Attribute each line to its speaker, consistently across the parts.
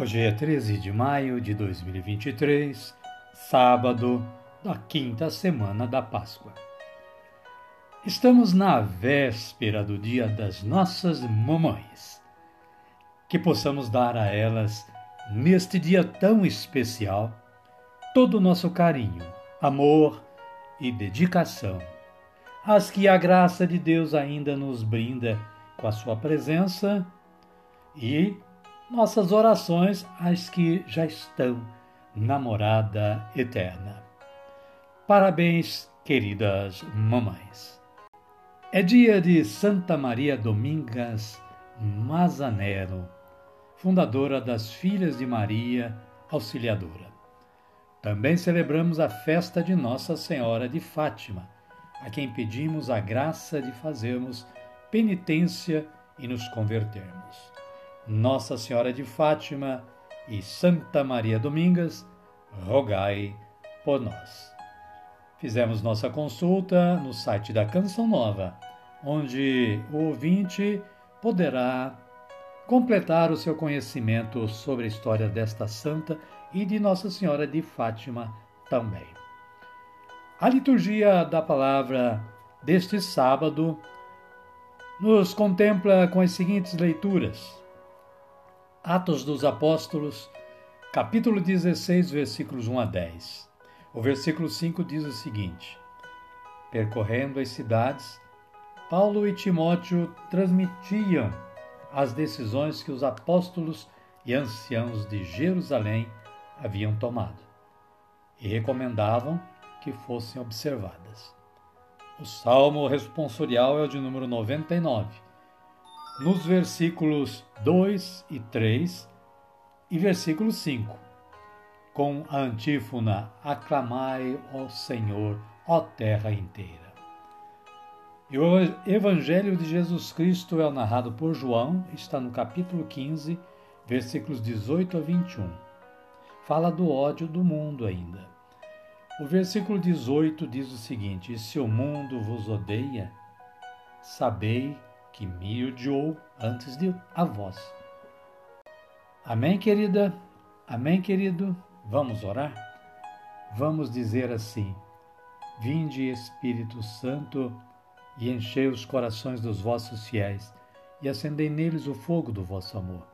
Speaker 1: Hoje é 13 de maio de 2023, sábado da quinta semana da Páscoa. Estamos na véspera do dia das nossas mamães. Que possamos dar a elas, neste dia tão especial, todo o nosso carinho, amor e dedicação, as que a graça de Deus ainda nos brinda com a sua presença e nossas orações às que já estão na morada eterna. Parabéns, queridas mamães. É dia de Santa Maria Domingas Mazanero, fundadora das Filhas de Maria Auxiliadora. Também celebramos a festa de Nossa Senhora de Fátima, a quem pedimos a graça de fazermos penitência e nos convertermos. Nossa Senhora de Fátima e Santa Maria Domingas, rogai por nós. Fizemos nossa consulta no site da Canção Nova, onde o ouvinte poderá completar o seu conhecimento sobre a história desta santa e de Nossa Senhora de Fátima também. A liturgia da palavra deste sábado nos contempla com as seguintes leituras. Atos dos Apóstolos, capítulo 16, versículos 1 a 10. O versículo 5 diz o seguinte: Percorrendo as cidades, Paulo e Timóteo transmitiam as decisões que os apóstolos e anciãos de Jerusalém haviam tomado e recomendavam que fossem observadas. O salmo responsorial é o de número 99 nos versículos 2 e 3 e versículo 5, com a antífona: Aclamai ao Senhor, ó terra inteira. E o Evangelho de Jesus Cristo é narrado por João, está no capítulo 15, versículos 18 a 21. Fala do ódio do mundo ainda. O versículo 18 diz o seguinte: E se o mundo vos odeia, sabei que me odiou antes de a vós. Amém, querida? Amém, querido? Vamos orar? Vamos dizer assim: Vinde, Espírito Santo, e enchei os corações dos vossos fiéis, e acendei neles o fogo do vosso amor.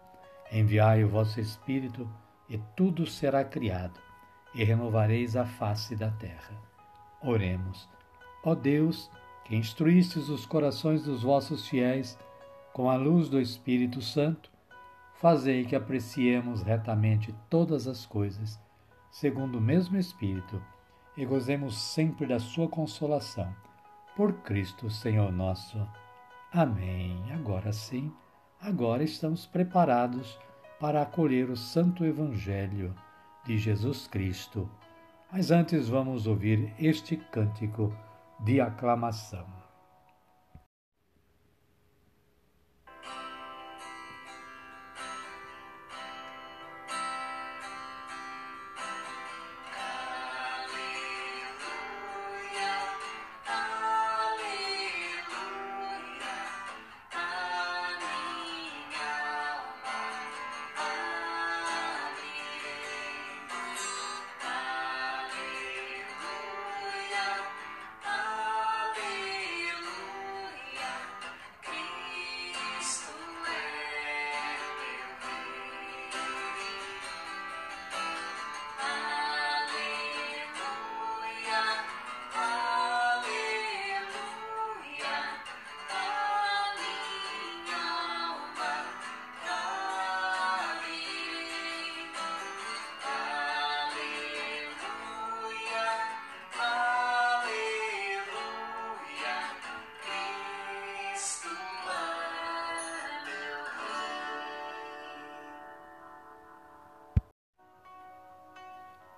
Speaker 1: Enviai o vosso Espírito, e tudo será criado, e renovareis a face da terra. Oremos. Ó Deus, que instruístes os corações dos vossos fiéis com a luz do Espírito Santo, fazei que apreciemos retamente todas as coisas, segundo o mesmo Espírito, e gozemos sempre da sua consolação. Por Cristo, Senhor nosso. Amém. Agora sim, agora estamos preparados para acolher o Santo Evangelho de Jesus Cristo. Mas antes vamos ouvir este cântico de aclamação.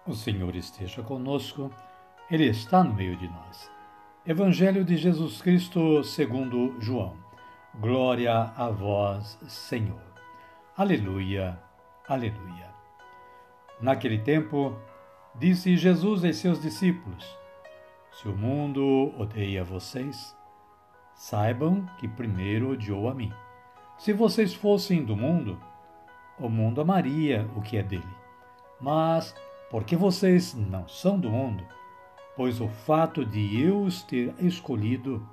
Speaker 1: O Senhor esteja conosco, Ele está no meio de nós. Evangelho de Jesus Cristo segundo João. Glória a vós, Senhor. Aleluia, aleluia. Naquele tempo, disse Jesus aos seus discípulos: Se o mundo odeia vocês, saibam que primeiro odiou a mim. Se vocês fossem do mundo, o mundo amaria o que é dele. Mas porque vocês não são do mundo, pois o fato de eu os ter escolhido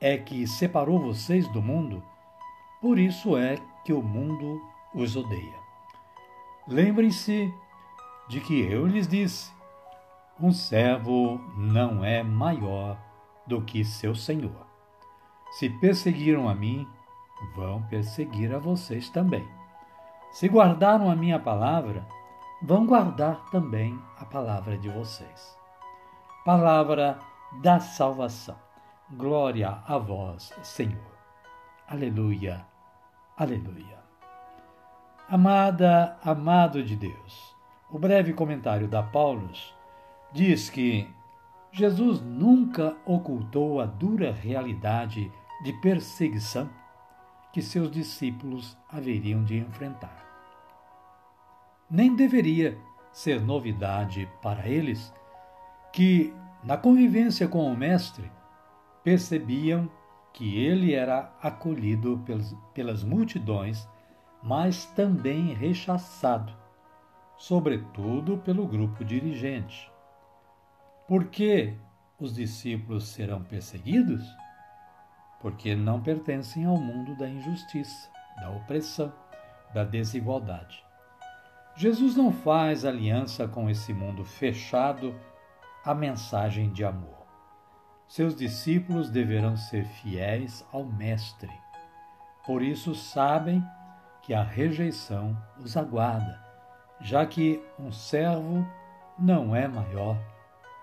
Speaker 1: é que separou vocês do mundo, por isso é que o mundo os odeia. Lembrem-se de que eu lhes disse: um servo não é maior do que seu senhor. Se perseguiram a mim, vão perseguir a vocês também. Se guardaram a minha palavra, vão guardar também a palavra de vocês. Palavra da salvação. Glória a vós, Senhor. Aleluia, aleluia. Amada, amado de Deus, o breve comentário da Paulus diz que Jesus nunca ocultou a dura realidade de perseguição que seus discípulos haveriam de enfrentar nem deveria ser novidade para eles que, na convivência com o Mestre, percebiam que ele era acolhido pelas, pelas multidões, mas também rechaçado, sobretudo pelo grupo dirigente. Por que os discípulos serão perseguidos? Porque não pertencem ao mundo da injustiça, da opressão, da desigualdade. Jesus não faz aliança com esse mundo fechado à mensagem de amor. Seus discípulos deverão ser fiéis ao Mestre. Por isso sabem que a rejeição os aguarda, já que um servo não é maior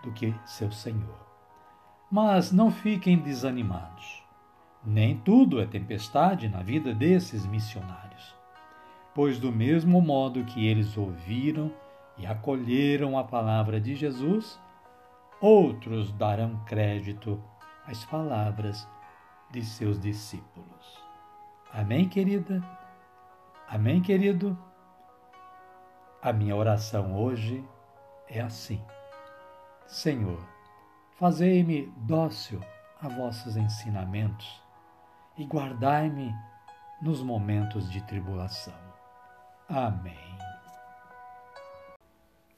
Speaker 1: do que seu Senhor. Mas não fiquem desanimados. Nem tudo é tempestade na vida desses missionários pois do mesmo modo que eles ouviram e acolheram a palavra de Jesus, outros darão crédito às palavras de seus discípulos. Amém, querida? Amém, querido? A minha oração hoje é assim: Senhor, fazei-me dócil a vossos ensinamentos e guardai-me nos momentos de tribulação. Amém.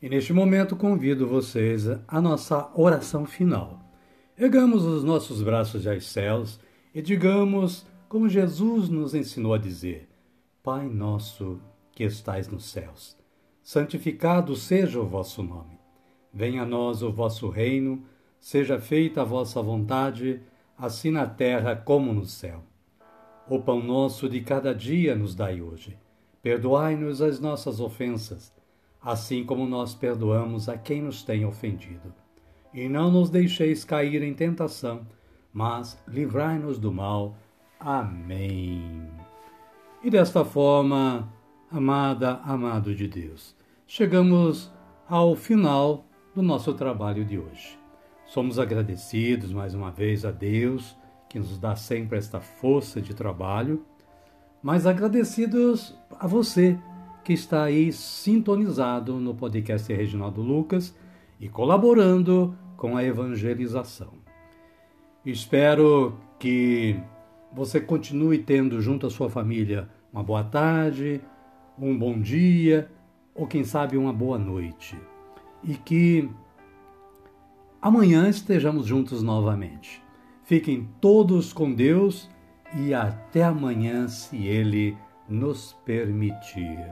Speaker 1: E neste momento convido vocês à nossa oração final. Ergamos os nossos braços aos céus e digamos, como Jesus nos ensinou a dizer: Pai nosso que estais nos céus, santificado seja o vosso nome. Venha a nós o vosso reino, seja feita a vossa vontade, assim na terra como no céu. O pão nosso de cada dia nos dai hoje Perdoai-nos as nossas ofensas, assim como nós perdoamos a quem nos tem ofendido. E não nos deixeis cair em tentação, mas livrai-nos do mal. Amém. E desta forma, amada, amado de Deus, chegamos ao final do nosso trabalho de hoje. Somos agradecidos mais uma vez a Deus, que nos dá sempre esta força de trabalho mas agradecidos a você que está aí sintonizado no podcast Reginaldo Lucas e colaborando com a evangelização. Espero que você continue tendo junto à sua família uma boa tarde, um bom dia ou quem sabe uma boa noite. E que amanhã estejamos juntos novamente. Fiquem todos com Deus e até amanhã, se Ele nos permitir.